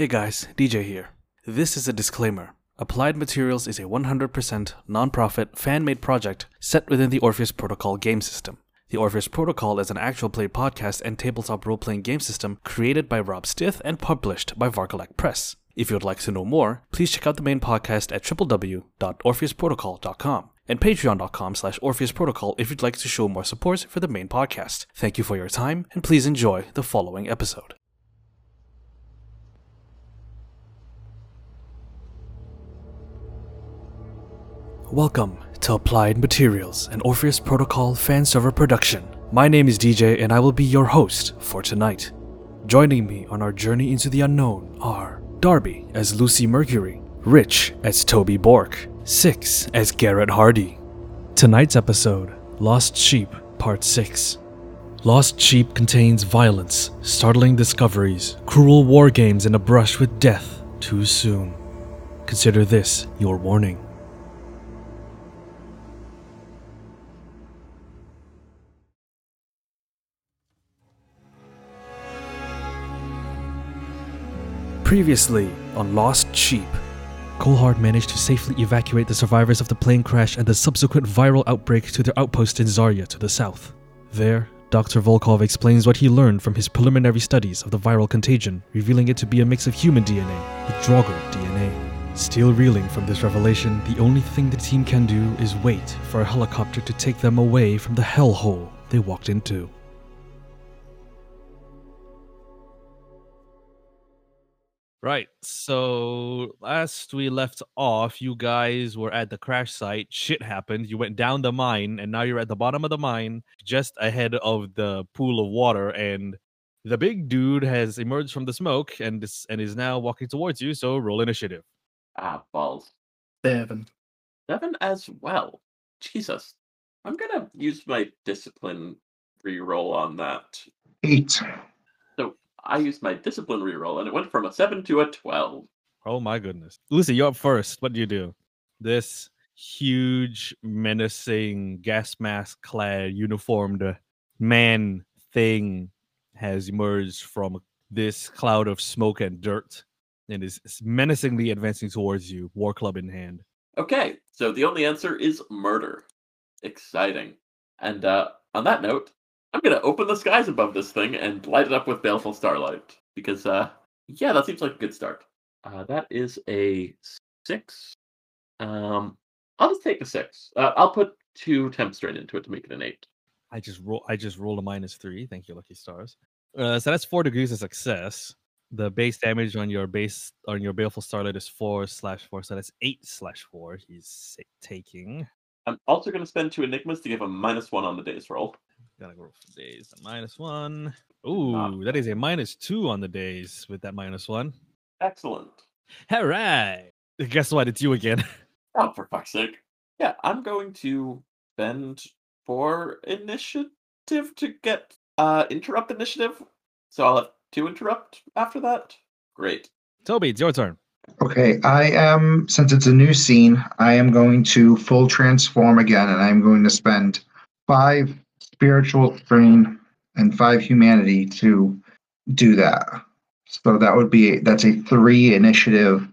Hey guys, DJ here. This is a disclaimer. Applied Materials is a 100% non-profit, fan-made project set within the Orpheus Protocol game system. The Orpheus Protocol is an actual play podcast and tabletop role-playing game system created by Rob Stith and published by Varkalek Press. If you would like to know more, please check out the main podcast at www.orpheusprotocol.com and patreon.com slash orpheusprotocol if you'd like to show more support for the main podcast. Thank you for your time, and please enjoy the following episode. Welcome to Applied Materials, an Orpheus Protocol fan server production. My name is DJ, and I will be your host for tonight. Joining me on our journey into the unknown are Darby as Lucy Mercury, Rich as Toby Bork, Six as Garrett Hardy. Tonight's episode Lost Sheep, Part 6. Lost Sheep contains violence, startling discoveries, cruel war games, and a brush with death too soon. Consider this your warning. Previously on Lost Sheep, Colhard managed to safely evacuate the survivors of the plane crash and the subsequent viral outbreak to their outpost in Zarya to the south. There, Dr. Volkov explains what he learned from his preliminary studies of the viral contagion, revealing it to be a mix of human DNA with Draugr DNA. Still reeling from this revelation, the only thing the team can do is wait for a helicopter to take them away from the hellhole they walked into. Right. So last we left off, you guys were at the crash site. Shit happened. You went down the mine, and now you're at the bottom of the mine, just ahead of the pool of water. And the big dude has emerged from the smoke and is, and is now walking towards you. So roll initiative. Ah, balls. Seven. Seven as well. Jesus. I'm gonna use my discipline reroll on that. Eight. I used my discipline reroll and it went from a seven to a twelve. Oh my goodness, Lucy, you're up first. What do you do? This huge, menacing, gas mask clad, uniformed man thing has emerged from this cloud of smoke and dirt and is menacingly advancing towards you, war club in hand. Okay, so the only answer is murder. Exciting. And uh, on that note, I'm gonna open the skies above this thing and light it up with baleful starlight because, uh, yeah, that seems like a good start. Uh, that is a six. Um, I'll just take a six. Uh, I'll put two temp strain into it to make it an eight. I just roll. I just rolled a minus three. Thank you, lucky stars. Uh, so that's four degrees of success. The base damage on your base on your baleful starlight is four slash four. So that's eight slash four. He's taking. I'm also gonna spend two enigmas to give a minus one on the day's roll. Gotta go for daze. A minus one. Ooh, Not that is a minus two on the days with that minus one. Excellent. All right. Guess what? It's you again. Oh, for fuck's sake. Yeah, I'm going to spend four initiative to get uh interrupt initiative. So I'll have two interrupt after that. Great. Toby, it's your turn. Okay, I am, since it's a new scene, I am going to full transform again, and I'm going to spend five spiritual strain and five humanity to do that. So that would be, that's a three initiative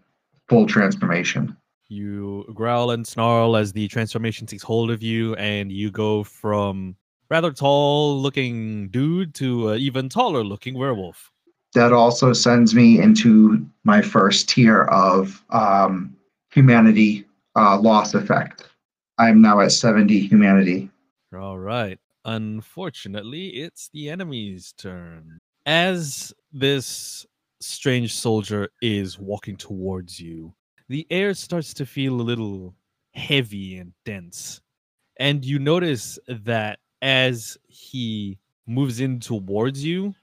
full transformation. You growl and snarl as the transformation takes hold of you, and you go from rather tall looking dude to an even taller looking werewolf. That also sends me into my first tier of um, humanity uh, loss effect. I'm now at 70 humanity. All right. Unfortunately, it's the enemy's turn. As this strange soldier is walking towards you, the air starts to feel a little heavy and dense. And you notice that as he moves in towards you,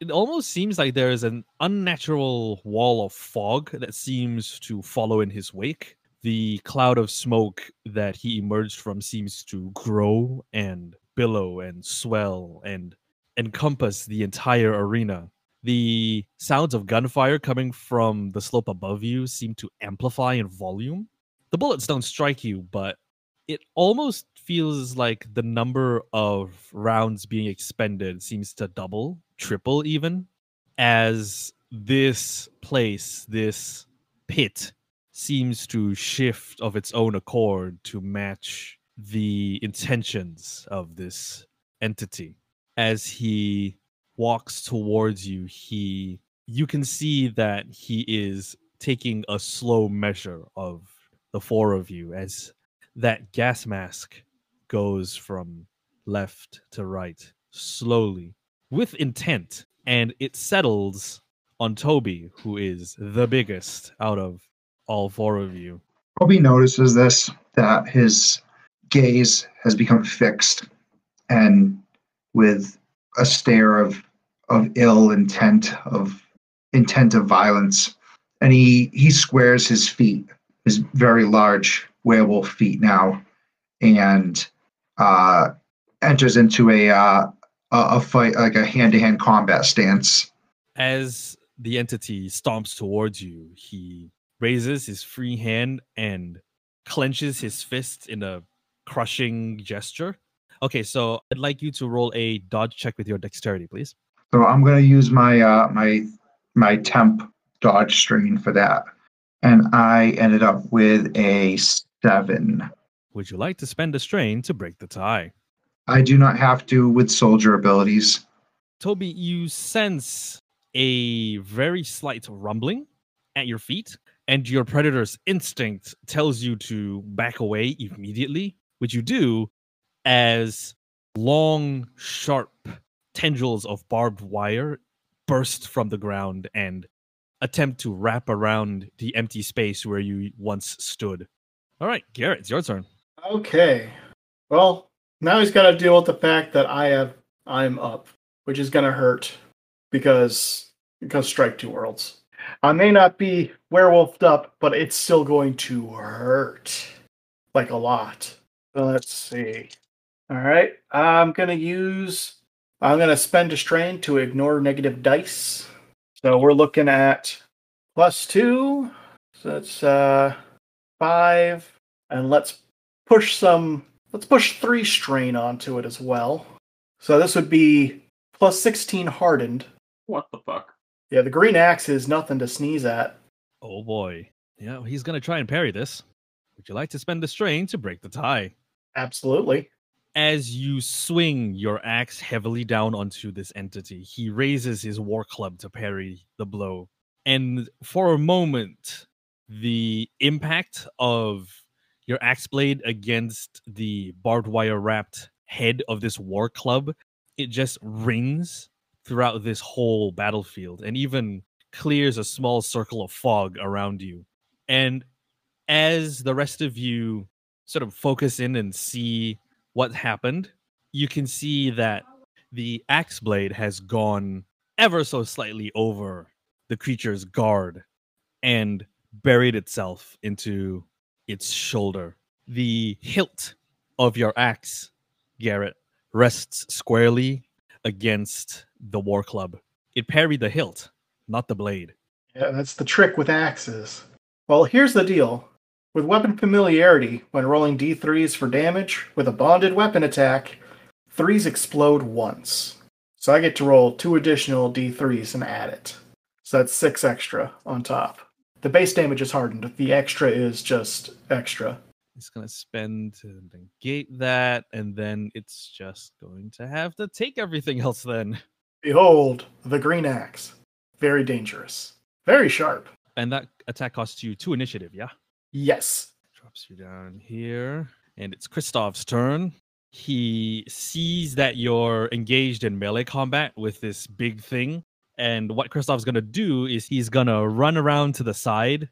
it almost seems like there is an unnatural wall of fog that seems to follow in his wake. The cloud of smoke that he emerged from seems to grow and billow and swell and encompass the entire arena. The sounds of gunfire coming from the slope above you seem to amplify in volume. The bullets don't strike you, but it almost feels like the number of rounds being expended seems to double, triple even, as this place, this pit, seems to shift of its own accord to match the intentions of this entity. As he walks towards you, he you can see that he is taking a slow measure of the four of you as that gas mask goes from left to right slowly with intent and it settles on Toby who is the biggest out of all four of you Toby notices this that his gaze has become fixed and with a stare of of ill intent of intent of violence. And he he squares his feet his very large werewolf feet now and uh enters into a uh a, fight like a hand-to-hand combat stance. As the entity stomps towards you he raises his free hand and clenches his fist in a crushing gesture. Okay so i'd like you to roll a dodge check with your dexterity please. So I'm going to use my uh, my my temp dodge strain for that, and I ended up with a seven. would you like to spend a strain to break the tie? I do not have to with soldier abilities. Toby, you sense a very slight rumbling at your feet, and your predator's instinct tells you to back away immediately, which you do as long, sharp tendrils of barbed wire burst from the ground and attempt to wrap around the empty space where you once stood. All right, Garrett, it's your turn. Okay. Well, now he's got to deal with the fact that I have I'm up, which is going to hurt because because strike two worlds. I may not be werewolfed up, but it's still going to hurt like a lot. So let's see. All right, I'm gonna use. I'm gonna spend a strain to ignore negative dice. So we're looking at plus two. So that's uh five, and let's push some. Let's push three strain onto it as well. So this would be plus 16 hardened. What the fuck? Yeah, the green axe is nothing to sneeze at. Oh boy. Yeah, he's going to try and parry this. Would you like to spend the strain to break the tie? Absolutely. as you swing your axe heavily down onto this entity, he raises his war club to parry the blow. And for a moment, the impact of your axe blade against the barbed wire wrapped head of this war club, it just rings throughout this whole battlefield and even clears a small circle of fog around you. And as the rest of you sort of focus in and see what happened, you can see that the axe blade has gone ever so slightly over the creature's guard and buried itself into its shoulder. The hilt of your axe, Garrett, rests squarely against the war club. It parried the hilt, not the blade. Yeah, that's the trick with axes. Well, here's the deal. With weapon familiarity, when rolling d3s for damage with a bonded weapon attack, threes explode once. So I get to roll two additional d3s and add it. So that's six extra on top. The base damage is hardened. The extra is just extra. It's going to spend to negate that, and then it's just going to have to take everything else then. Behold, the green axe. Very dangerous. Very sharp. And that attack costs you two initiative, yeah? Yes. Drops you down here. And it's Kristoff's turn. He sees that you're engaged in melee combat with this big thing. And what Kristoff's going to do is he's going to run around to the side,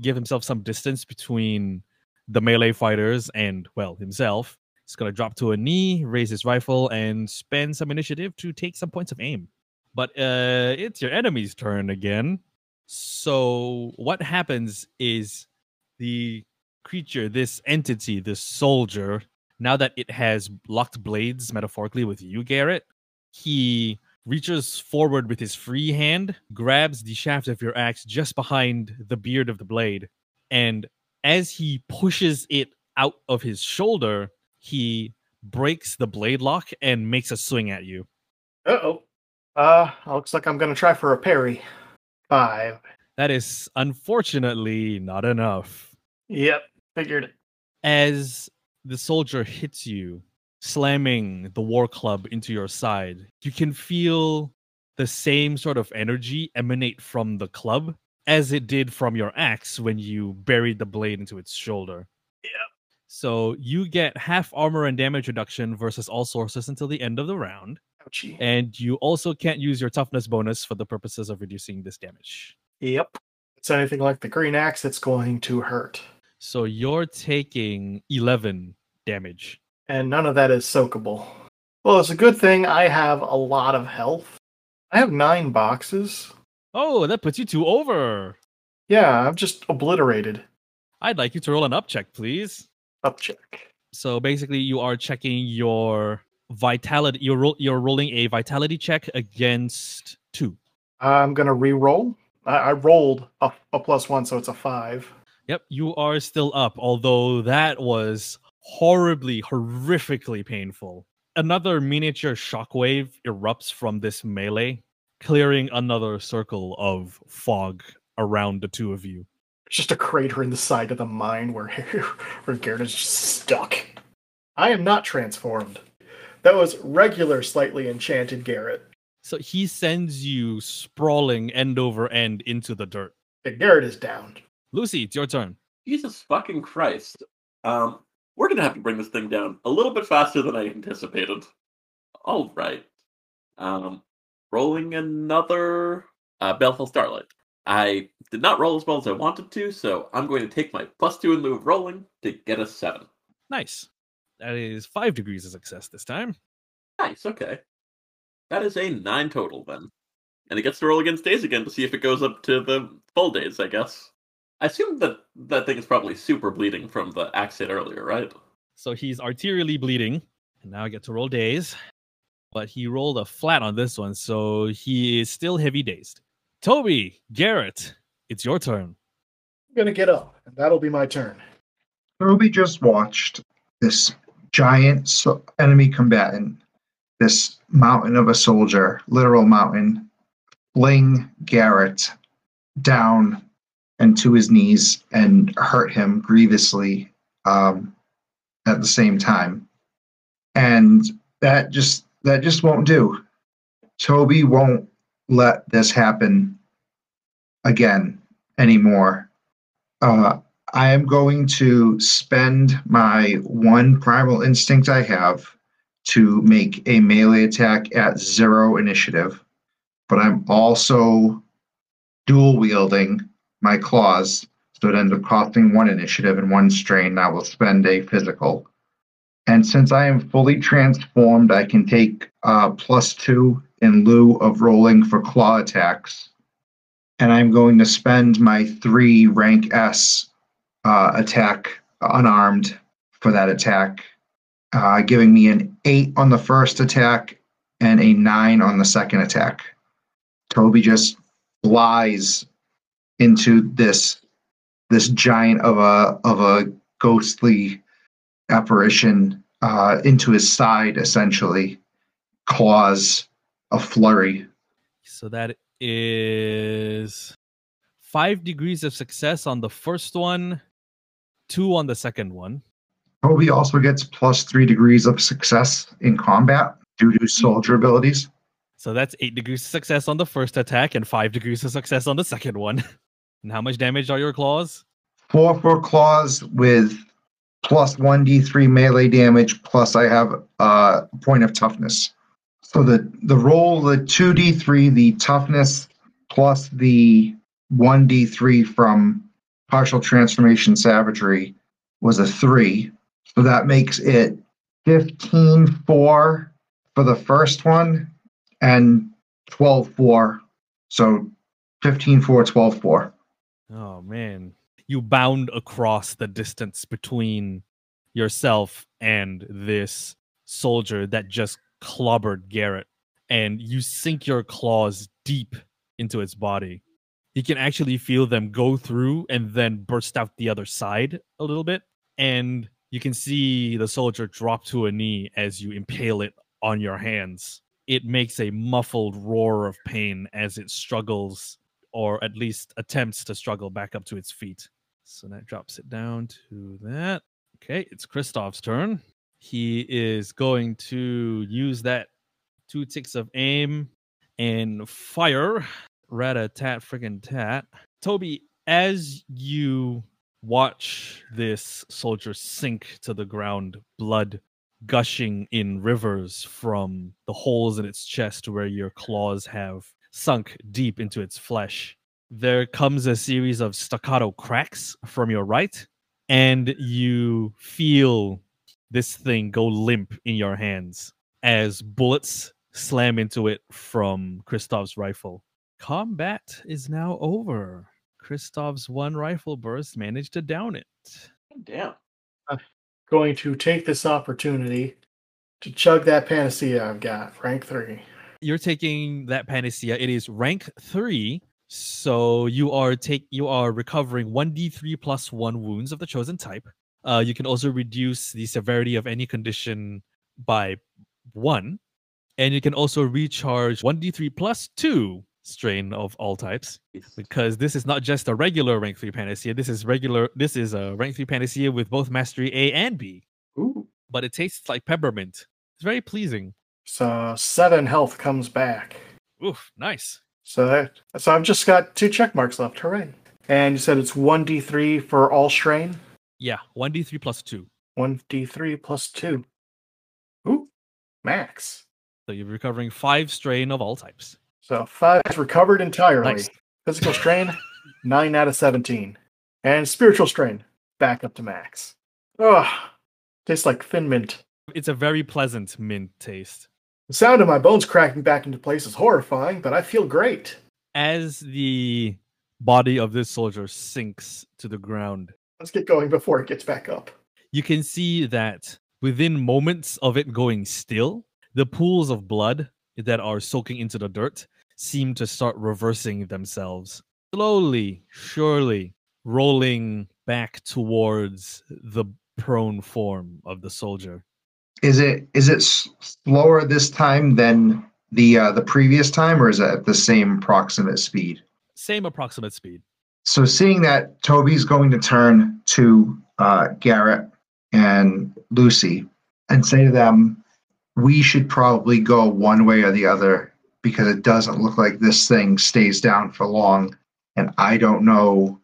give himself some distance between the melee fighters and, well, himself. He's going to drop to a knee, raise his rifle, and spend some initiative to take some points of aim. But uh, it's your enemy's turn again. So what happens is the creature, this entity, this soldier, now that it has locked blades metaphorically with you, Garrett, he reaches forward with his free hand, grabs the shaft of your axe just behind the beard of the blade, and as he pushes it out of his shoulder, he breaks the blade lock and makes a swing at you. Uh oh. Uh, looks like I'm gonna try for a parry. Five. That is unfortunately not enough. Yep. Figured. As the soldier hits you, slamming the war club into your side, you can feel the same sort of energy emanate from the club as it did from your axe when you buried the blade into its shoulder. Yep. So you get half armor and damage reduction versus all sources until the end of the round. Ouchie. And you also can't use your toughness bonus for the purposes of reducing this damage. Yep. If it's anything like the green axe, it's going to hurt. So you're taking 11 damage. And none of that is soakable. Well, it's a good thing I have a lot of health. I have nine boxes. Oh, that puts you two over. Yeah, I'm just obliterated. I'd like you to roll an up check, please. Up check. So basically, you are checking your vitality. You're ro- you're rolling a vitality check against two. I'm gonna re-roll. I, I rolled a, a plus one, so it's a five. Yep, you are still up, although that was horribly, horrifically painful. Another miniature shockwave erupts from this melee, clearing another circle of fog around the two of you. It's just a crater in the side of the mine where where Garrett is just stuck. I am not transformed. That was regular, slightly enchanted Garrett. So he sends you sprawling end over end into the dirt. And Garrett is down. Lucy, it's your turn. Jesus fucking Christ. Um, we're gonna have to bring this thing down a little bit faster than I anticipated. All right. Um, rolling another uh, Baleful Starlight. I did not roll as well as I wanted to, so I'm going to take my plus two in lieu of rolling to get a seven. Nice. That is five degrees of success this time. Nice, okay. That is a nine total then. And it gets to roll against daze again to see if it goes up to the full daze, I guess. I assume that that thing is probably super bleeding from the accident earlier, right? So he's arterially bleeding. And now I get to roll daze. But he rolled a flat on this one, so he is still heavy dazed. Toby, Garrett, it's your turn. I'm gonna get up, and that'll be my turn. Ruby just watched this giant so- enemy combatant, this mountain of a soldier, literal mountain, fling Garrett down and to his knees and hurt him grievously um, at the same time. And that just that just won't do. Toby won't let this happen again anymore. Uh, I am going to spend my one primal instinct I have to make a melee attack at zero initiative, but I'm also dual wielding my claws, so it ends up costing one initiative and one strain. And I will spend a physical. And since I am fully transformed, I can take uh, plus two in lieu of rolling for claw attacks. And I'm going to spend my three rank S uh, attack unarmed for that attack, uh, giving me an eight on the first attack and a nine on the second attack. Toby just flies into this this giant of a of a ghostly apparition uh, into his side, essentially, cause a flurry. So that is five degrees of success on the first one, two on the second one. Toby also gets plus three degrees of success in combat due to soldier abilities. So that's eight degrees of success on the first attack and five degrees of success on the second one. And how much damage are your claws? Four for claws with plus one d3 melee damage. Plus, I have uh, a point of toughness. So the the roll, the two d3, the toughness plus the one d3 from partial transformation savagery was a three. So that makes it 15 4 for the first one and 12 4. So 15 4, 12 4. Oh man. You bound across the distance between yourself and this soldier that just clobbered Garrett. And you sink your claws deep into its body. You can actually feel them go through and then burst out the other side a little bit. And you can see the soldier drop to a knee as you impale it on your hands. It makes a muffled roar of pain as it struggles or at least attempts to struggle back up to its feet. So that drops it down to that. Okay, it's Kristoff's turn. He is going to use that two ticks of aim and fire. Rat a tat friggin' tat. Toby, as you watch this soldier sink to the ground, blood gushing in rivers from the holes in its chest where your claws have sunk deep into its flesh. There comes a series of staccato cracks from your right, and you feel this thing go limp in your hands as bullets slam into it from Kristoff's rifle. Combat is now over. Kristoff's one rifle burst managed to down it. Damn. I'm Going to take this opportunity to chug that panacea I've got, rank three. You're taking that panacea. It is rank three, so you are take you are recovering one d3 plus one wounds of the chosen type. Uh, you can also reduce the severity of any condition by one, and you can also recharge one d3 plus two strain of all types because this is not just a regular rank 3 panacea this is regular this is a rank 3 panacea with both mastery a and b Ooh. but it tastes like peppermint it's very pleasing So seven health comes back. oof nice So that so I've just got two check marks left. Hooray! And you said it's one d three for all strain. yeah 1d3 plus 2 One d three plus two. Ooh, max. so you're recovering 5 strain of all types So five is recovered entirely. Nice. Physical strain, nine out of seventeen, and spiritual strain back up to max. Ugh, tastes like thin mint. it's a very pleasant mint taste The sound of my bones cracking back into place is horrifying, but I feel great. as the body of this soldier sinks to the ground Let's get going before it gets back up. you can see that within moments of it going still, the pools of blood that are soaking into the dirt seem to start reversing themselves. Slowly, surely, rolling back towards the prone form of the soldier. Is it is it slower this time than the uh, the previous time, or is it at the same approximate speed? Same approximate speed. So seeing that Toby's going to turn to uh, Garrett and Lucy and say to them, "We should probably go one way or the other because it doesn't look like this thing stays down for long, and I don't know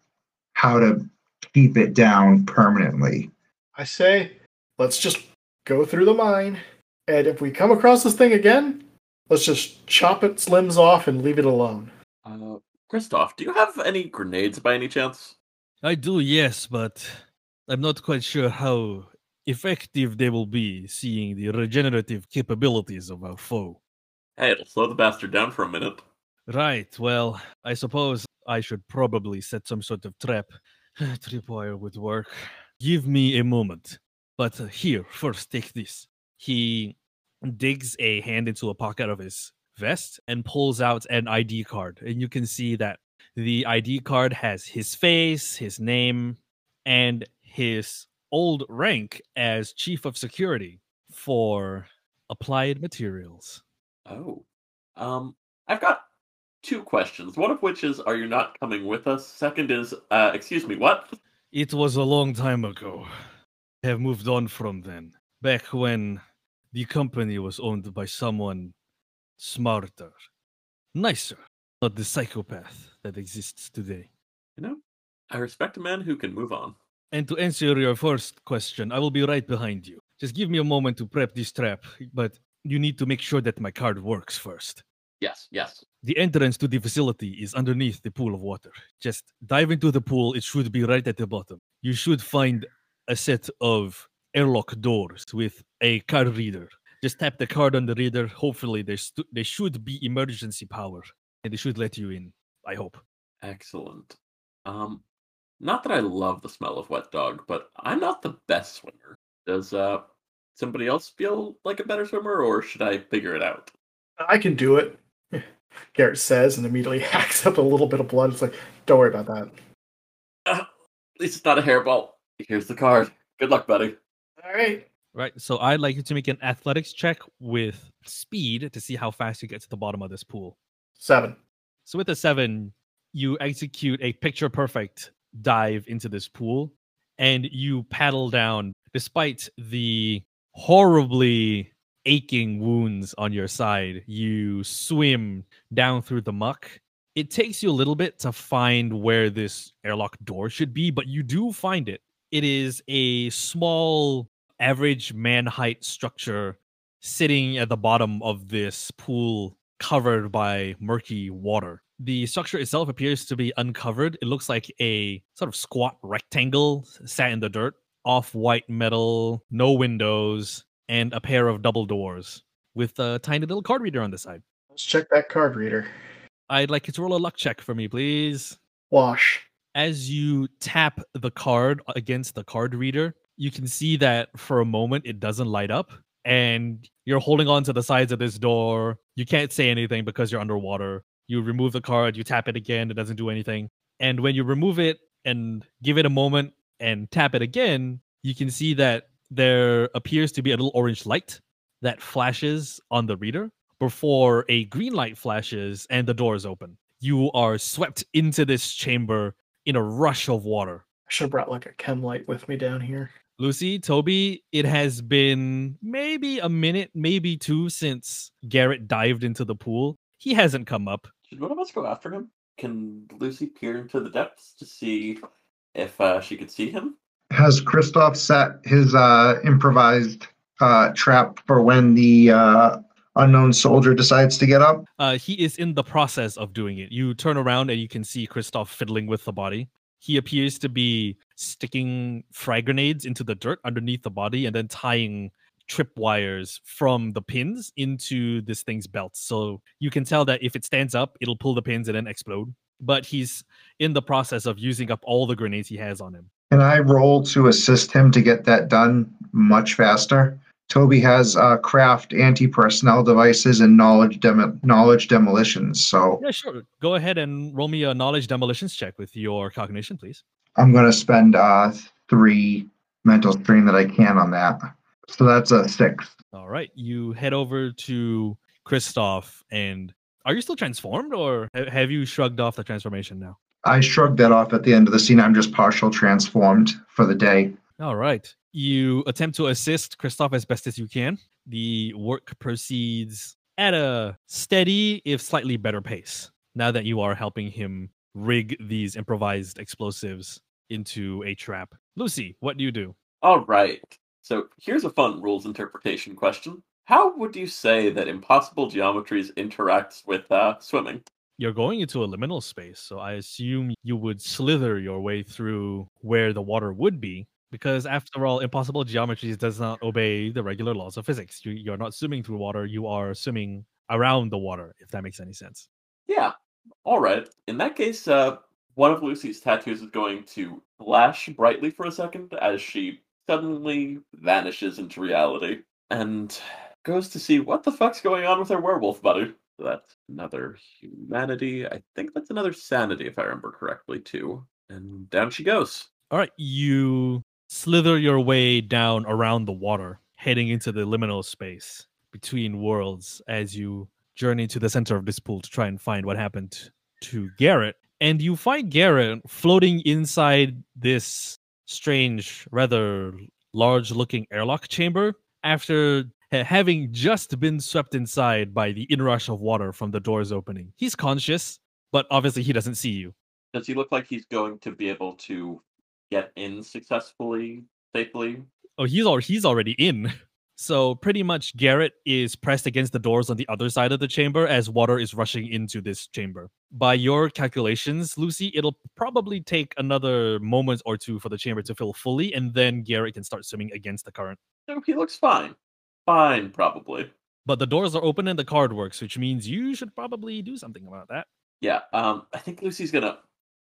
how to keep it down permanently." I say, let's just go through the mine, and if we come across this thing again, let's just chop its limbs off and leave it alone. Uh, Kristoff, do you have any grenades by any chance? I do, yes, but I'm not quite sure how effective they will be seeing the regenerative capabilities of our foe. Hey, it'll slow the bastard down for a minute. Right. Well, I suppose I should probably set some sort of trap. Tripwire would work. Give me a moment. But uh, here, first, take this. He digs a hand into a pocket of his vest and pulls out an ID card. And you can see that the ID card has his face, his name, and his old rank as chief of security for applied materials. Oh. Um, I've got two questions. One of which is, are you not coming with us? Second is, uh, excuse me, what? It was a long time ago. Have moved on from then. Back when the company was owned by someone smarter, nicer, not the psychopath that exists today. You know, I respect a man who can move on. And to answer your first question, I will be right behind you. Just give me a moment to prep this trap, but you need to make sure that my card works first. Yes, yes. The entrance to the facility is underneath the pool of water. Just dive into the pool, it should be right at the bottom. You should find a set of airlock doors with a card reader. Just tap the card on the reader. Hopefully, there stu- there should be emergency power, and they should let you in. I hope. Excellent. Um, not that I love the smell of wet dog, but I'm not the best swimmer. Does uh somebody else feel like a better swimmer, or should I figure it out? I can do it, Garrett says, and immediately hacks up a little bit of blood. It's like, don't worry about that. At least it's not a hairball. Here's the card. Good luck, buddy. All right. Right. So I'd like you to make an athletics check with speed to see how fast you get to the bottom of this pool. Seven. So with a seven, you execute a picture perfect dive into this pool and you paddle down despite the horribly aching wounds on your side. You swim down through the muck. It takes you a little bit to find where this airlock door should be, but you do find it. It is a small, average man height structure sitting at the bottom of this pool covered by murky water. The structure itself appears to be uncovered. It looks like a sort of squat rectangle sat in the dirt, off white metal, no windows, and a pair of double doors with a tiny little card reader on the side. Let's check that card reader. I'd like you to roll a luck check for me, please. Wash. As you tap the card against the card reader, you can see that for a moment it doesn't light up, and you're holding on to the sides of this door. You can't say anything because you're underwater. You remove the card, you tap it again, it doesn't do anything. And when you remove it and give it a moment and tap it again, you can see that there appears to be a little orange light that flashes on the reader before a green light flashes and the door is open. You are swept into this chamber in a rush of water. I should have brought like a chem light with me down here. Lucy, Toby, it has been maybe a minute, maybe two since Garrett dived into the pool. He hasn't come up. Should one of us go after him? Can Lucy peer into the depths to see if uh, she could see him? Has Christoph set his uh, improvised uh, trap for when the uh, unknown soldier decides to get up? Uh, he is in the process of doing it. You turn around and you can see Christoph fiddling with the body. He appears to be sticking frag grenades into the dirt underneath the body and then tying trip wires from the pins into this thing's belt. So you can tell that if it stands up, it'll pull the pins and then explode. But he's in the process of using up all the grenades he has on him. Can I roll to assist him to get that done much faster? Toby has uh, craft anti-personnel devices and knowledge demo- knowledge demolitions. So Yeah, sure. Go ahead and roll me a knowledge demolitions check with your cognition, please. I'm going to spend uh, three mental strain that I can on that. So that's a six. All right. You head over to Christoph and are you still transformed or have you shrugged off the transformation now? I shrugged that off at the end of the scene. I'm just partial transformed for the day. All right. You attempt to assist Christoph as best as you can. The work proceeds at a steady, if slightly better pace, now that you are helping him rig these improvised explosives into a trap. Lucy, what do you do? All right. So here's a fun rules interpretation question. How would you say that impossible geometries interacts with uh, swimming? You're going into a liminal space, so I assume you would slither your way through where the water would be, because after all, impossible geometries does not obey the regular laws of physics. You, you're not swimming through water; you are swimming around the water. If that makes any sense. Yeah. All right. In that case, uh, one of Lucy's tattoos is going to flash brightly for a second as she suddenly vanishes into reality and goes to see what the fuck's going on with her werewolf buddy. So that's another humanity. I think that's another sanity, if I remember correctly, too. And down she goes. All right, you slither your way down around the water, heading into the liminal space between worlds as you journey to the center of this pool to try and find what happened to Garrett. And you find Garrett floating inside this strange, rather large looking airlock chamber after having just been swept inside by the inrush of water from the doors opening. He's conscious, but obviously he doesn't see you. Does he look like he's going to be able to get in successfully, safely? Oh, he's al- he's already in. So pretty much Garrett is pressed against the doors on the other side of the chamber as water is rushing into this chamber. By your calculations, Lucy, it'll probably take another moment or two for the chamber to fill fully, and then Garrett can start swimming against the current. No, he looks fine. Fine, probably. But the doors are open and the card works, which means you should probably do something about that. Yeah, um, I think Lucy's gonna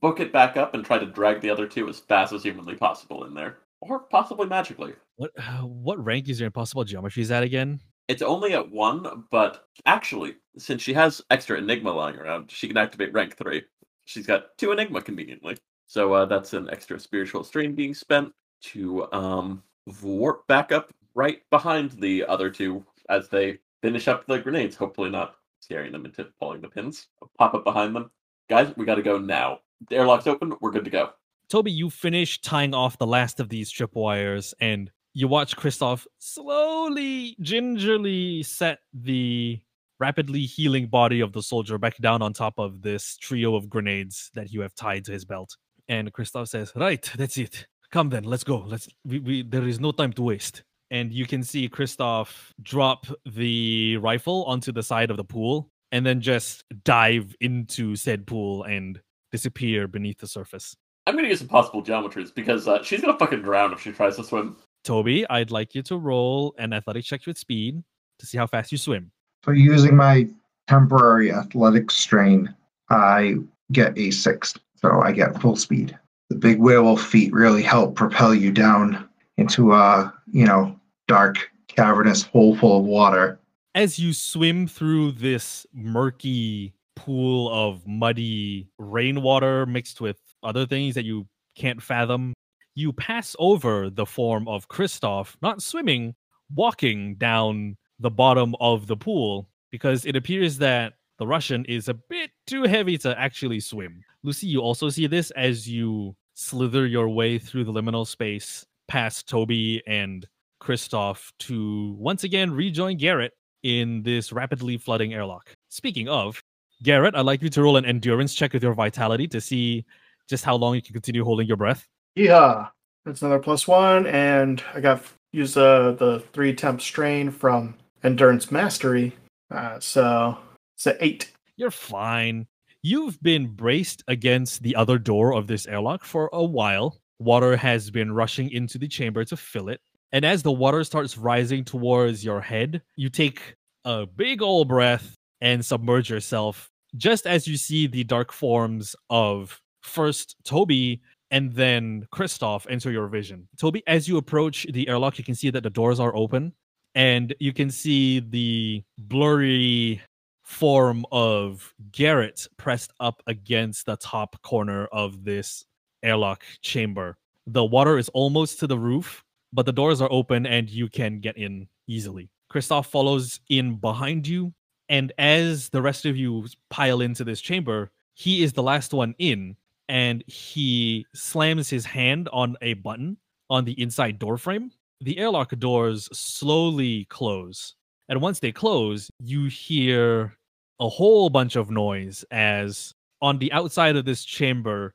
book it back up and try to drag the other two as fast as humanly possible in there, or possibly magically. What what rank is your impossible geometries at again? It's only at one, but actually, since she has extra Enigma lying around, she can activate rank three. She's got two Enigma conveniently, so uh, that's an extra spiritual strain being spent to um, warp back up right behind the other two as they finish up the grenades. Hopefully, not scaring them into pulling the pins. Pop up behind them, guys, we got to go now. Airlock's open. We're good to go. Toby, you finish tying off the last of these tripwires and you watch Kristoff slowly, gingerly set the rapidly healing body of the soldier back down on top of this trio of grenades that you have tied to his belt. And Kristoff says, Right, that's it. Come then, let's go. Let's we, we there is no time to waste. And you can see Kristoff drop the rifle onto the side of the pool and then just dive into said pool and disappear beneath the surface. I'm gonna use impossible geometries because uh, she's gonna fucking drown if she tries to swim. Toby, I'd like you to roll an athletic check with speed to see how fast you swim. So using my temporary athletic strain, I get a six. So I get full speed. The big werewolf feet really help propel you down into a, you know, dark, cavernous hole full of water. As you swim through this murky pool of muddy rainwater mixed with other things that you can't fathom, you pass over the form of Kristoff, not swimming, walking down the bottom of the pool because it appears that the Russian is a bit too heavy to actually swim. Lucy, you also see this as you slither your way through the liminal space past Toby and Kristoff to once again rejoin Garrett in this rapidly flooding airlock. Speaking of, Garrett, I'd like you to roll an endurance check with your vitality to see just how long you can continue holding your breath. Yeah, that's another plus one, and I got use uh, the three temp strain from endurance mastery. Uh, so it's an eight. You're fine. You've been braced against the other door of this airlock for a while. Water has been rushing into the chamber to fill it. And as the water starts rising towards your head, you take a big old breath and submerge yourself just as you see the dark forms of first Toby and then Kristoff enter your vision. Toby, as you approach the airlock, you can see that the doors are open and you can see the blurry form of Garrett pressed up against the top corner of this airlock chamber. The water is almost to the roof, but the doors are open and you can get in easily. Kristoff follows in behind you, and as the rest of you pile into this chamber, he is the last one in, and he slams his hand on a button on the inside door frame. The airlock doors slowly close. And once they close, you hear a whole bunch of noise as on the outside of this chamber,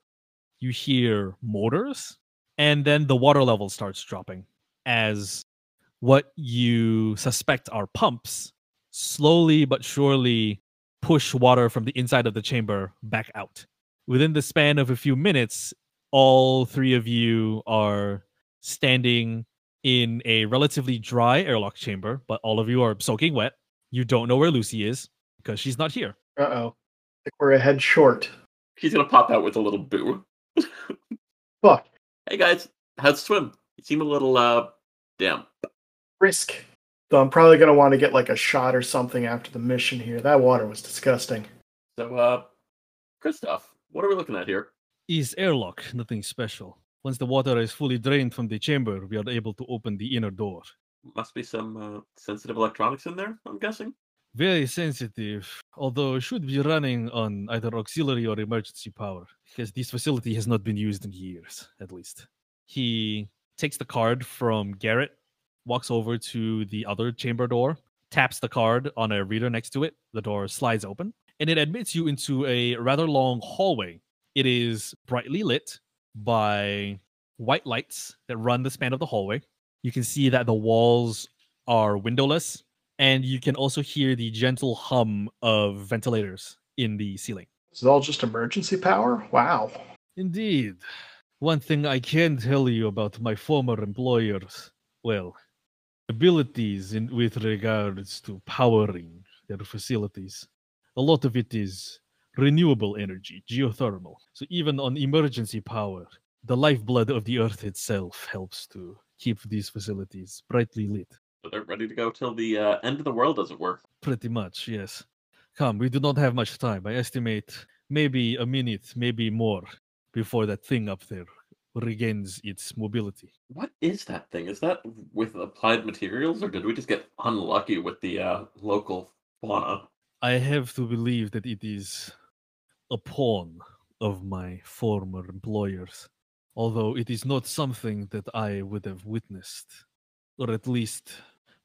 you hear motors, and then the water level starts dropping as what you suspect are pumps slowly but surely push water from the inside of the chamber back out. Within the span of a few minutes, all three of you are standing in a relatively dry airlock chamber, but all of you are soaking wet. You don't know where Lucy is because she's not here. Uh oh. Like we're a head short. He's gonna pop out with a little boo. Fuck. hey guys, how's swim? You seem a little uh damn. Risk. So I'm probably gonna want to get like a shot or something after the mission here. That water was disgusting. So uh Kristoff, what are we looking at here? Is airlock nothing special? Once the water is fully drained from the chamber, we are able to open the inner door. Must be some uh, sensitive electronics in there, I'm guessing. Very sensitive, although it should be running on either auxiliary or emergency power, because this facility has not been used in years, at least. He takes the card from Garrett, walks over to the other chamber door, taps the card on a reader next to it. The door slides open, and it admits you into a rather long hallway. It is brightly lit by white lights that run the span of the hallway. You can see that the walls are windowless, and you can also hear the gentle hum of ventilators in the ceiling. Is all just emergency power? Wow. Indeed. One thing I can tell you about my former employers, well, abilities in with regards to powering their facilities. A lot of it is renewable energy, geothermal. So even on emergency power, the lifeblood of the earth itself helps to keep these facilities brightly lit. So they're ready to go till the uh, end of the world, as it were. Pretty much, yes. Come, we do not have much time. I estimate maybe a minute, maybe more, before that thing up there regains its mobility. What is that thing? Is that with applied materials, or did we just get unlucky with the uh, local fauna? I have to believe that it is a pawn of my former employers, although it is not something that I would have witnessed, or at least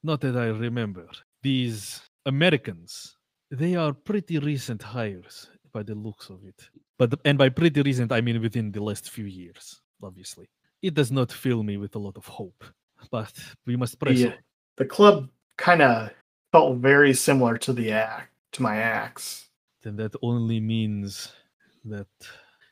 not that I remember. These Americans, they are pretty recent hires by the looks of it. But and by pretty recent, I mean within the last few years, obviously. It does not fill me with a lot of hope, but we must press The, on. the club kind of felt very similar to the act to my axe. then that only means that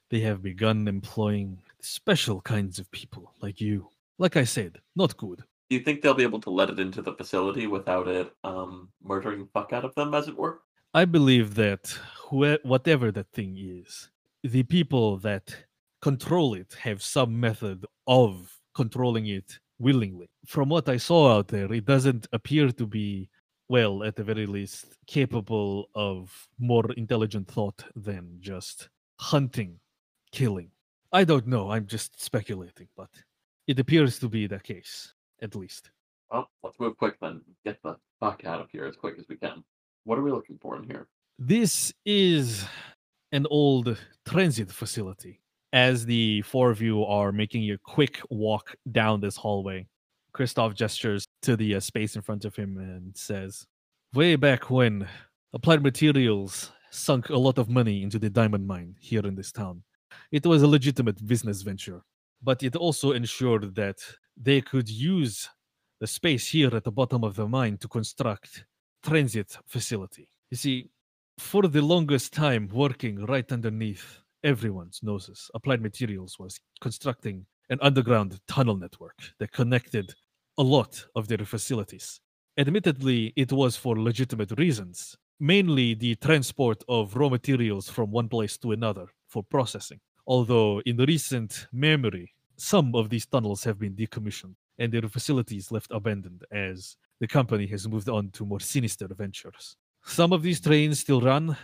they have begun employing special kinds of people like you. Like I said, not good. Do you think they'll be able to let it into the facility without it um, murdering the fuck out of them, as it were? I believe that whoe- whatever that thing is, the people that control it have some method of controlling it willingly. From what I saw out there, it doesn't appear to be, well, at the very least, capable of more intelligent thought than just hunting, killing. I don't know, I'm just speculating, but it appears to be the case, at least. Well, let's move quick then. Get the fuck out of here as quick as we can. What are we looking for in here? This is an old transit facility. As the four of you are making a quick walk down this hallway, Christoph gestures to the uh, space in front of him and says, Way back when Applied Materials sunk a lot of money into the diamond mine here in this town, it was a legitimate business venture, but it also ensured that they could use the space here at the bottom of the mine to construct transit facility. You see, for the longest time working right underneath everyone's noses, Applied Materials was constructing an underground tunnel network that connected a lot of their facilities. Admittedly, it was for legitimate reasons, mainly the transport of raw materials from one place to another for processing. Although, in recent memory, some of these tunnels have been decommissioned and their facilities left abandoned as the company has moved on to more sinister ventures. Some of these trains still run,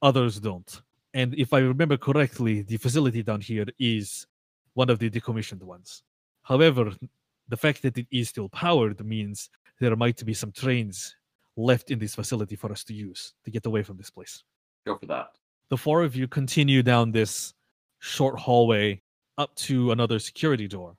others don't. And if I remember correctly, the facility down here is one of the decommissioned ones. However, the fact that it is still powered means there might be some trains left in this facility for us to use to get away from this place. Go for that. The four of you continue down this short hallway up to another security door.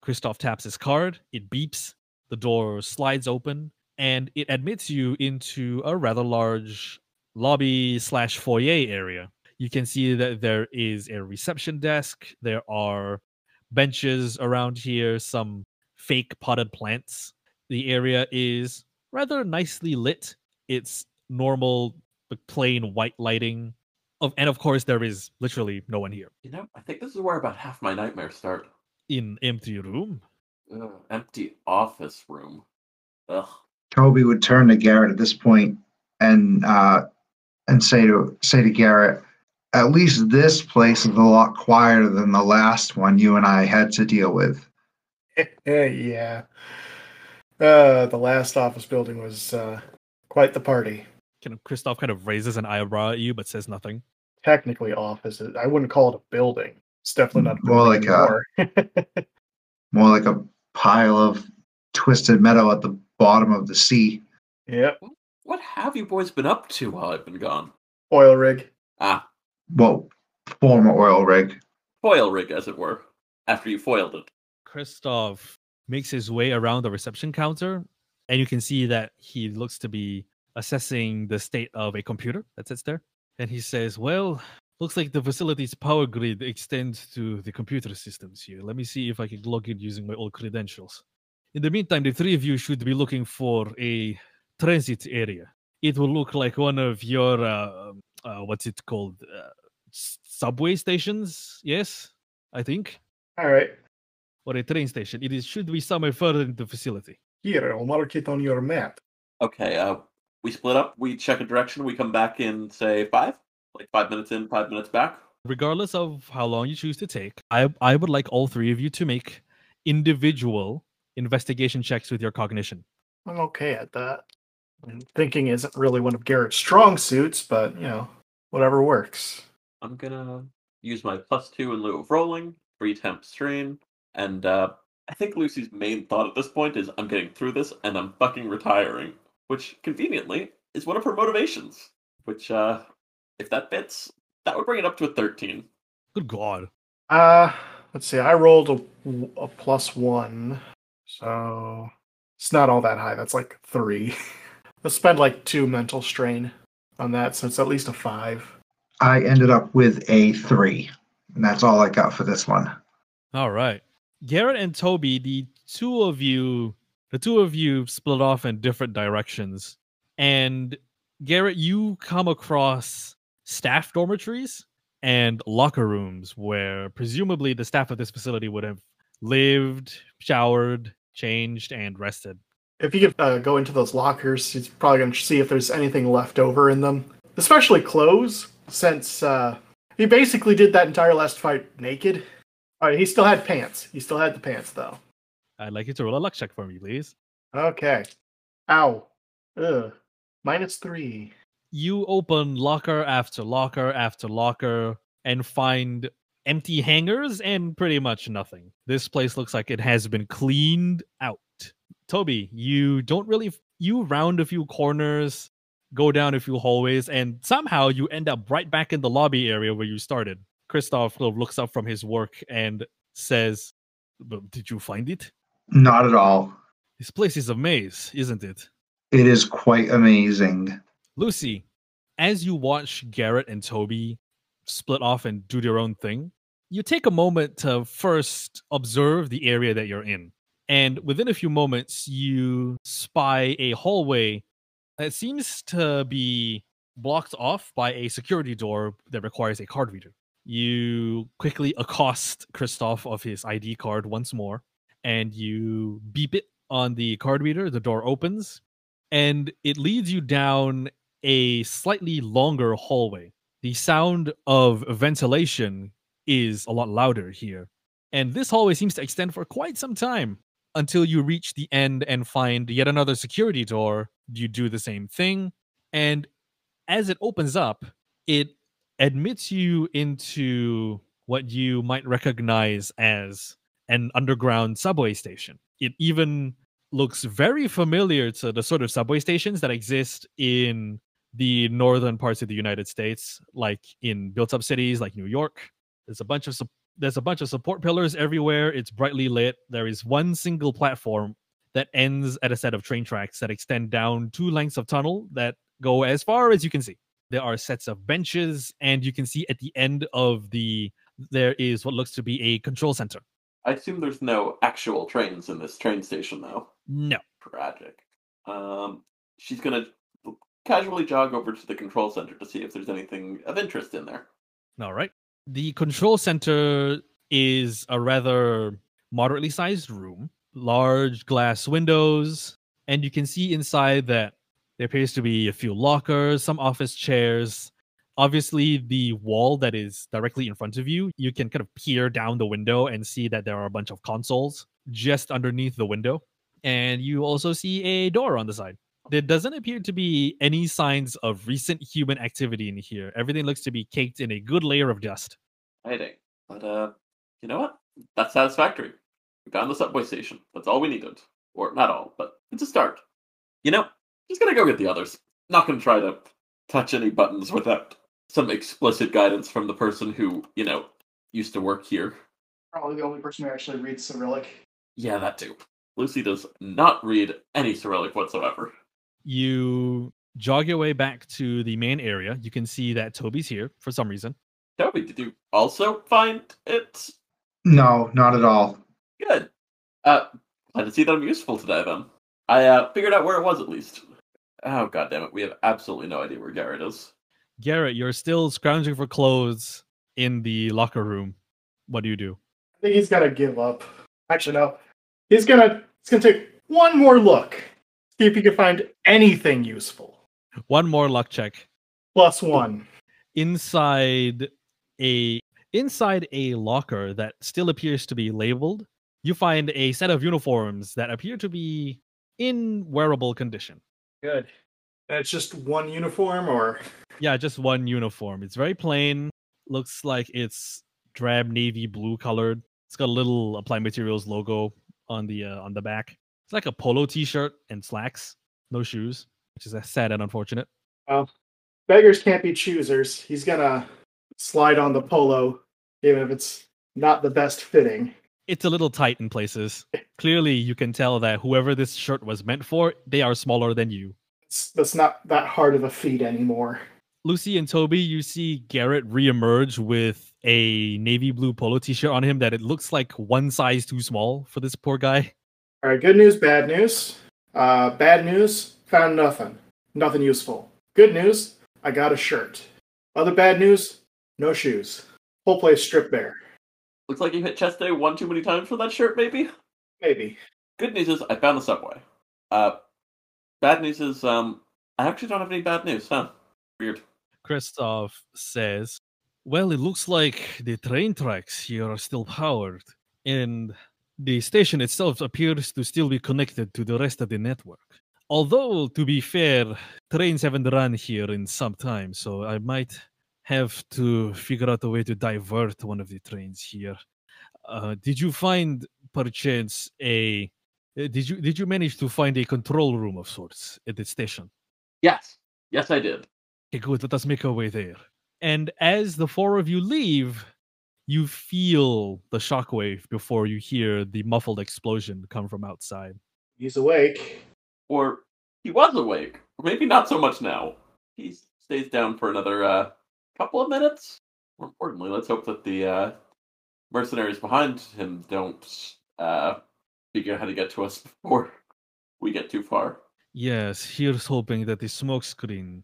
Christoph taps his card, it beeps, the door slides open, and it admits you into a rather large lobby slash foyer area. You can see that there is a reception desk, there are benches around here, some fake potted plants. The area is rather nicely lit. It's normal, but plain white lighting. Of, and of course, there is literally no one here. You know, I think this is where about half my nightmares start. In empty room, Ugh, empty office room. Ugh. Toby would turn to Garrett at this point and uh, and say to say to Garrett, at least this place is a lot quieter than the last one you and I had to deal with. yeah. Uh, the last office building was uh, quite the party. kind of Christoph kind of raises an eyebrow at you but says nothing. Technically, offices. I wouldn't call it a building. It's definitely not a More building like a- More like a pile of twisted metal at the bottom of the sea. yep. What have you boys been up to while I've been gone? Oil rig. Ah, Well, former oil rig. foil rig, as it were. After you foiled it. Christoph makes his way around the reception counter, and you can see that he looks to be assessing the state of a computer that sits there. And he says, Well, looks like the facility's power grid extends to the computer systems here. Let me see if I can log in using my old credentials. In the meantime, the three of you should be looking for a transit area. It will look like one of your, uh, uh, what's it called? Uh, s- subway stations? Yes, I think All right. or a train station. It is should be somewhere further in the facility. Here, I'll mark it on your map. Okay, uh, we split up. We check a direction. We come back in, say, five? Like five minutes in, five minutes back? Regardless of how long you choose to take, I I would like all three of you to make individual investigation checks with your cognition. I'm okay at that. And thinking isn't really one of Garrett's strong suits, but you know, whatever works. I'm gonna use my plus two in lieu of rolling, three temp strain, and uh, I think Lucy's main thought at this point is I'm getting through this and I'm fucking retiring, which conveniently is one of her motivations. Which, uh, if that fits, That would bring it up to a 13. Good God. Uh, let's see. I rolled a, a plus one, so it's not all that high. That's like three. Let's spend like two mental strain on that, so it's at least a five. I ended up with a three, and that's all I got for this one. All right. Garrett and Toby, the two of you, the two of you split off in different directions. And Garrett, you come across staff dormitories and locker rooms where presumably the staff of this facility would have lived, showered, changed, and rested. If you could uh, go into those lockers, he's probably going to see if there's anything left over in them, especially clothes, since uh, he basically did that entire last fight naked. All right, he still had pants. He still had the pants, though. I'd like you to roll a luck check for me, please. Okay. Ow. Ugh. Minus three. You open locker after locker after locker and find empty hangars and pretty much nothing. This place looks like it has been cleaned out. Toby, you don't really you round a few corners, go down a few hallways, and somehow you end up right back in the lobby area where you started. Christoph looks up from his work and says, Did you find it? Not at all. This place is a maze, isn't it? It is quite amazing. Lucy, as you watch Garrett and Toby split off and do their own thing, you take a moment to first observe the area that you're in. And within a few moments, you spy a hallway that seems to be blocked off by a security door that requires a card reader. You quickly accost Christoph of his ID card once more, and you beep it on the card reader. The door opens, and it leads you down a slightly longer hallway. The sound of ventilation is a lot louder here. And this hallway seems to extend for quite some time until you reach the end and find yet another security door. You do the same thing. And as it opens up, it admits you into what you might recognize as an underground subway station. It even looks very familiar to the sort of subway stations that exist in the northern parts of the United States, like in built up cities like New York. There's a bunch of there's a bunch of support pillars everywhere. It's brightly lit. There is one single platform that ends at a set of train tracks that extend down two lengths of tunnel that go as far as you can see. There are sets of benches, and you can see at the end of the there is what looks to be a control center. I assume there's no actual trains in this train station, though. No. Tragic. Um, she's gonna casually jog over to the control center to see if there's anything of interest in there. All right. The control center is a rather moderately sized room, large glass windows, and you can see inside that there appears to be a few lockers, some office chairs. Obviously, the wall that is directly in front of you, you can kind of peer down the window and see that there are a bunch of consoles just underneath the window. And you also see a door on the side. There doesn't appear to be any signs of recent human activity in here. Everything looks to be caked in a good layer of dust. Hiding. But uh you know what? That's satisfactory. We found the subway station. That's all we needed. Or not all, but it's a start. You know, just gonna go get the others. Not gonna try to touch any buttons without some explicit guidance from the person who, you know, used to work here. Probably the only person who actually reads Cyrillic. Yeah, that too. Lucy does not read any Cyrillic whatsoever. You jog your way back to the main area. You can see that Toby's here for some reason. Toby, did you also find it No, not at all. good? Uh, glad to see that I'm useful today then. I uh, figured out where it was at least. Oh god damn it, we have absolutely no idea where Garrett is. Garrett, you're still scrounging for clothes in the locker room. What do you do? I think he's gonna give up. Actually, no. He's gonna he's gonna take one more look. See if you can find anything useful. One more luck check. Plus one. Inside a inside a locker that still appears to be labeled, you find a set of uniforms that appear to be in wearable condition. Good. And it's just one uniform, or Yeah, just one uniform. It's very plain. Looks like it's drab navy blue colored. It's got a little Applied Materials logo on the uh, on the back. It's like a polo t-shirt and slacks, no shoes, which is sad and unfortunate. Well, beggars can't be choosers. He's gonna slide on the polo, even if it's not the best fitting. It's a little tight in places. Clearly, you can tell that whoever this shirt was meant for, they are smaller than you. It's, that's not that hard of a feat anymore. Lucy and Toby, you see Garrett reemerge with a navy blue polo t-shirt on him that it looks like one size too small for this poor guy. All right, good news, bad news. Uh, bad news, found nothing. Nothing useful. Good news, I got a shirt. Other bad news, no shoes. Whole place stripped bare. Looks like you hit chest day one too many times for that shirt, maybe? Maybe. Good news is I found the subway. Uh, bad news is um, I actually don't have any bad news, huh? Weird. Christoph says, Well, it looks like the train tracks here are still powered, and the station itself appears to still be connected to the rest of the network. Although, to be fair, trains haven't run here in some time, so I might have to figure out a way to divert one of the trains here. Uh, did you find, perchance, a uh, did you did you manage to find a control room of sorts at the station? Yes. Yes, I did. Okay, good. Let us make our way there. And as the four of you leave, you feel the shockwave before you hear the muffled explosion come from outside. He's awake. Or he was awake. Maybe not so much now. He stays down for another uh, couple of minutes. More importantly, let's hope that the uh, mercenaries behind him don't uh, figure out how to get to us before we get too far. Yes, here's hoping that the smokescreen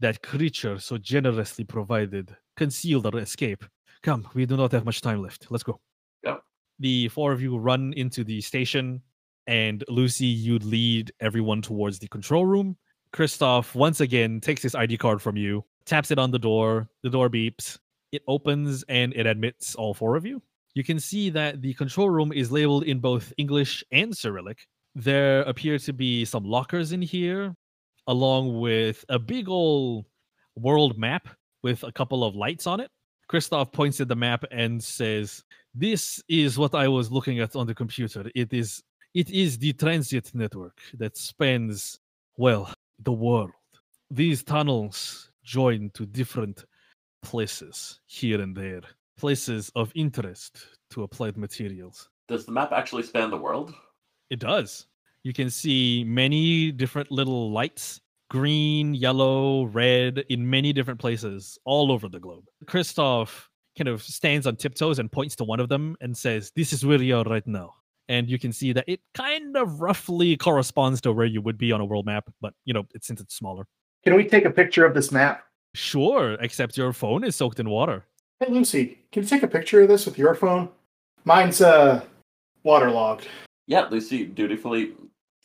that creature so generously provided concealed our escape. Come, we do not have much time left. Let's go. Yeah. The four of you run into the station, and Lucy, you lead everyone towards the control room. Christoph once again takes his ID card from you, taps it on the door. The door beeps. It opens and it admits all four of you. You can see that the control room is labeled in both English and Cyrillic. There appear to be some lockers in here, along with a big old world map with a couple of lights on it. Christoph points at the map and says, "This is what I was looking at on the computer. It is it is the transit network that spans well the world. These tunnels join to different places here and there, places of interest to applied materials. Does the map actually span the world? It does. You can see many different little lights green, yellow, red in many different places all over the globe. Christoph kind of stands on tiptoes and points to one of them and says, This is where you are right now. And you can see that it kind of roughly corresponds to where you would be on a world map, but you know, it's since it's smaller. Can we take a picture of this map? Sure, except your phone is soaked in water. Hey Lucy, can you take a picture of this with your phone? Mine's uh waterlogged. Yeah, Lucy dutifully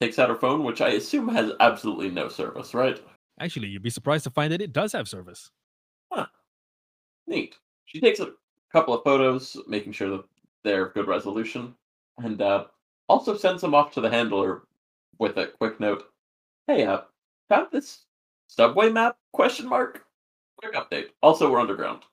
takes out her phone, which I assume has absolutely no service, right? Actually, you'd be surprised to find that it does have service. Huh. Neat. She takes a couple of photos, making sure that they're of good resolution, and uh, also sends them off to the handler with a quick note. Hey, uh, found this subway map? Question mark. Quick update. Also, we're underground.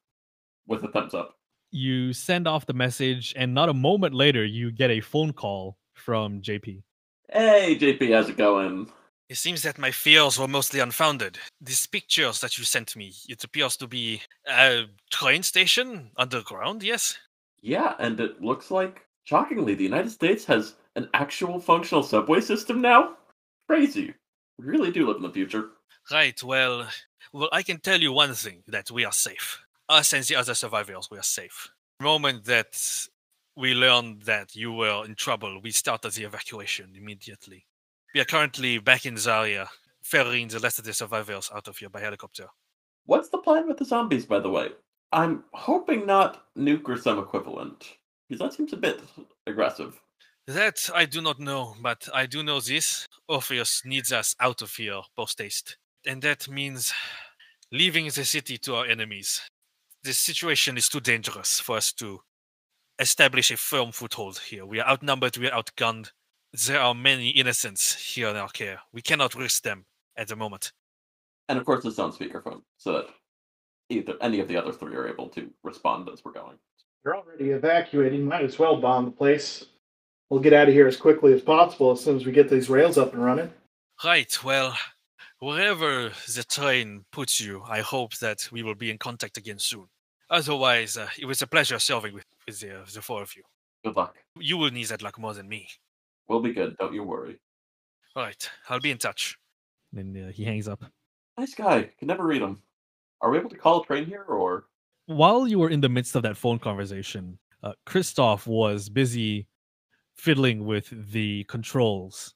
With a thumbs up. You send off the message, and not a moment later, you get a phone call from JP. Hey, JP, how's it going? It seems that my fears were mostly unfounded. These pictures that you sent me, it appears to be a train station underground, yes? Yeah, and it looks like, shockingly, the United States has an actual functional subway system now. Crazy. We really do live in the future. Right, well, well, I can tell you one thing that we are safe. Us and the other survivors, we are safe. The moment that we learned that you were in trouble, we started the evacuation immediately. We are currently back in Zarya, ferrying the rest of the survivors out of here by helicopter. What's the plan with the zombies, by the way? I'm hoping not nuke or some equivalent, because that seems a bit aggressive. That I do not know, but I do know this. Orpheus needs us out of here post haste. And that means leaving the city to our enemies. The situation is too dangerous for us to establish a firm foothold here. We are outnumbered, we are outgunned. There are many innocents here in our care. We cannot risk them at the moment. And of course, it's on speakerphone, so that either any of the other three are able to respond as we're going. You're already evacuating. Might as well bomb the place. We'll get out of here as quickly as possible as soon as we get these rails up and running. Right, well, wherever the train puts you, I hope that we will be in contact again soon. Otherwise, uh, it was a pleasure serving with, with the, the four of you. Good luck. You will need that luck more than me. We'll be good. Don't you worry. All right, I'll be in touch. Then uh, he hangs up. Nice guy. Can never read him. Are we able to call a train here, or While you were in the midst of that phone conversation, uh, Christoph was busy fiddling with the controls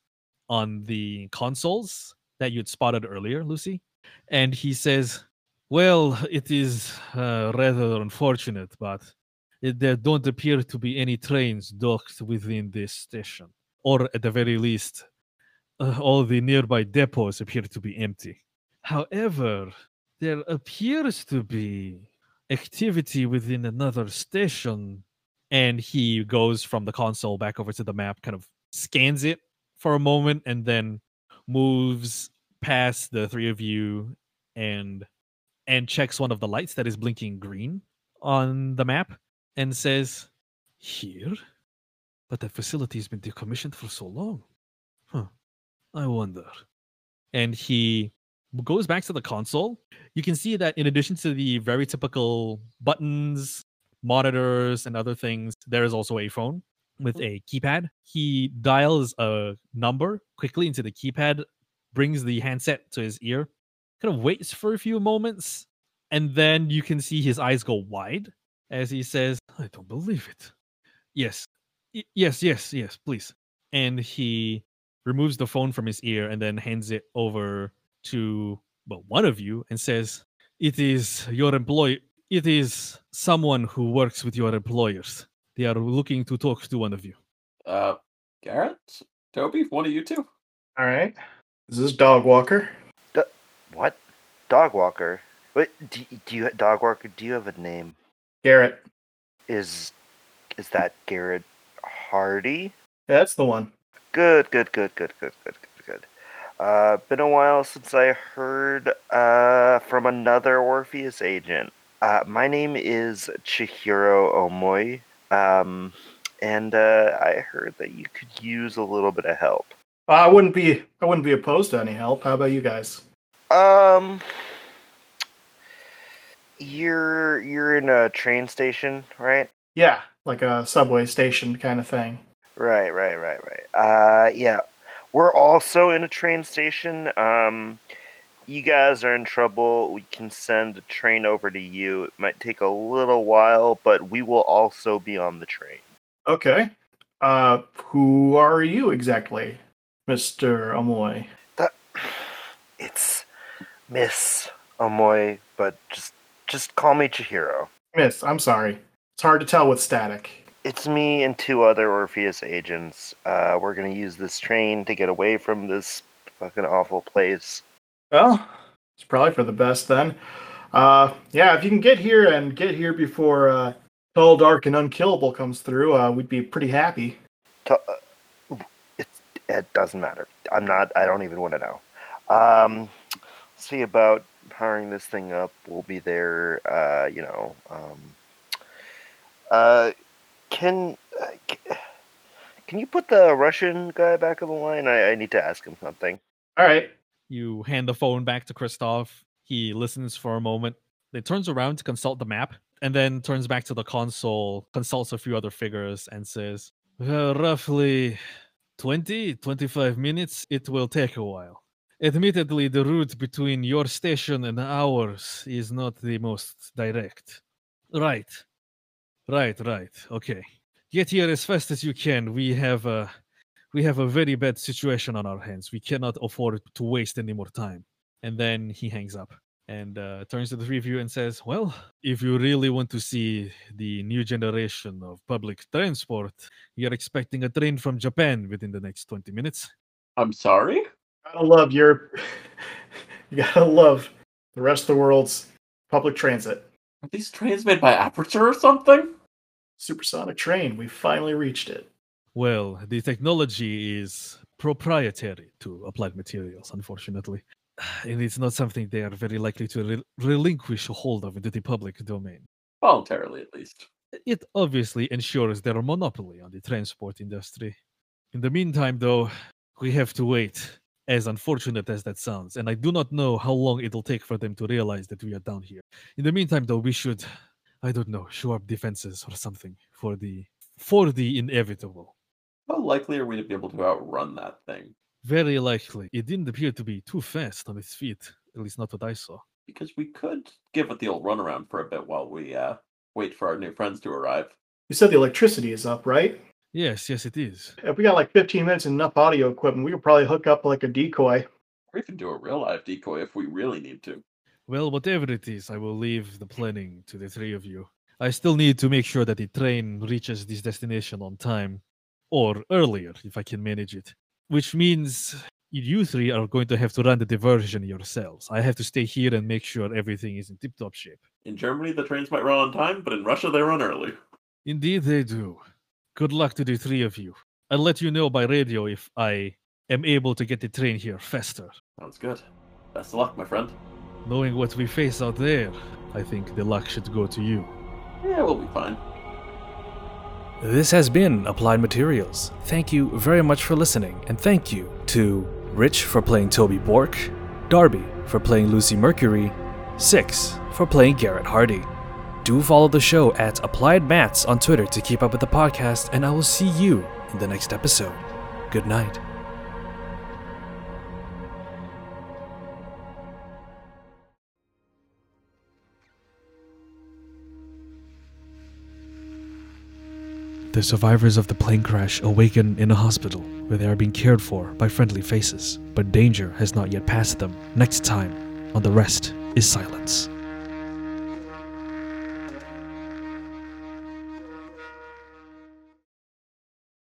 on the consoles that you'd spotted earlier, Lucy. And he says, Well, it is uh, rather unfortunate, but there don't appear to be any trains docked within this station. Or at the very least, uh, all the nearby depots appear to be empty. However, there appears to be activity within another station. And he goes from the console back over to the map, kind of scans it for a moment, and then moves past the three of you and and checks one of the lights that is blinking green on the map and says, Here? But that facility has been decommissioned for so long. Huh. I wonder. And he goes back to the console. You can see that in addition to the very typical buttons, monitors, and other things, there is also a phone with mm-hmm. a keypad. He dials a number quickly into the keypad, brings the handset to his ear, kind of waits for a few moments, and then you can see his eyes go wide as he says, I don't believe it. Yes, Y- yes, yes, yes, please. And he removes the phone from his ear and then hands it over to well, one of you and says, It is your employee. It is someone who works with your employers. They are looking to talk to one of you. uh, Garrett, Toby, one of you two? All right. This Is this Dog Walker? What? Dog walker? Wait, do, do you dog walker? Do you have a name? Garrett. Is is that Garrett Hardy? That's the one. Good, good, good, good, good, good, good, good. Uh, been a while since I heard uh from another Orpheus agent. Uh, my name is Chihiro Omoi. Um, and uh, I heard that you could use a little bit of help. I wouldn't be. I wouldn't be opposed to any help. How about you guys? Um, you're you're in a train station, right? Yeah, like a subway station kind of thing. Right, right, right, right. Uh, yeah, we're also in a train station. Um, you guys are in trouble. We can send a train over to you. It might take a little while, but we will also be on the train. Okay. Uh, who are you exactly, Mister Amoy? That It's Miss Amoy, but just just call me Chihiro. Miss, I'm sorry. It's hard to tell with static. It's me and two other Orpheus agents. Uh, we're gonna use this train to get away from this fucking awful place. Well, it's probably for the best then. Uh, yeah, if you can get here and get here before uh, Tall, Dark, and Unkillable comes through, uh, we'd be pretty happy. Uh, it, it doesn't matter. I'm not. I don't even want to know. Um, see about powering this thing up. We'll be there. Uh, you know. Um, uh, can uh, can you put the Russian guy back on the line? I, I need to ask him something. All right. You hand the phone back to Christoph. He listens for a moment. Then turns around to consult the map and then turns back to the console, consults a few other figures, and says, "Uh, roughly 20, 25 minutes. It will take a while. Admittedly, the route between your station and ours is not the most direct. Right. Right, right. Okay. Get here as fast as you can. We have a we have a very bad situation on our hands. We cannot afford to waste any more time. And then he hangs up and uh, turns to the three of you and says, Well, if you really want to see the new generation of public transport, you're expecting a train from Japan within the next 20 minutes. I'm sorry? Gotta love your. you gotta love the rest of the world's public transit. Are these trains made by Aperture or something? Supersonic train. We finally reached it. Well, the technology is proprietary to applied materials, unfortunately. And it's not something they are very likely to re- relinquish a hold of into the public domain. Voluntarily, at least. It obviously ensures their monopoly on the transport industry. In the meantime, though, we have to wait, as unfortunate as that sounds, and I do not know how long it'll take for them to realize that we are down here. In the meantime, though, we should. I don't know, show up defenses or something for the for the inevitable. How likely are we to be able to outrun that thing? Very likely. It didn't appear to be too fast on its feet, at least not what I saw. Because we could give it the old runaround for a bit while we uh, wait for our new friends to arrive. You said the electricity is up, right? Yes, yes, it is. If we got like 15 minutes and enough audio equipment, we could probably hook up like a decoy. Or even do a real life decoy if we really need to. Well, whatever it is, I will leave the planning to the three of you. I still need to make sure that the train reaches this destination on time, or earlier if I can manage it. Which means you three are going to have to run the diversion yourselves. I have to stay here and make sure everything is in tip top shape. In Germany, the trains might run on time, but in Russia, they run early. Indeed, they do. Good luck to the three of you. I'll let you know by radio if I am able to get the train here faster. Sounds good. Best of luck, my friend. Knowing what we face out there, I think the luck should go to you. Yeah, we'll be fine. This has been Applied Materials. Thank you very much for listening, and thank you to Rich for playing Toby Bork, Darby for playing Lucy Mercury, Six for playing Garrett Hardy. Do follow the show at Applied Maths on Twitter to keep up with the podcast, and I will see you in the next episode. Good night. The survivors of the plane crash awaken in a hospital where they are being cared for by friendly faces, but danger has not yet passed them. Next time on The Rest is Silence.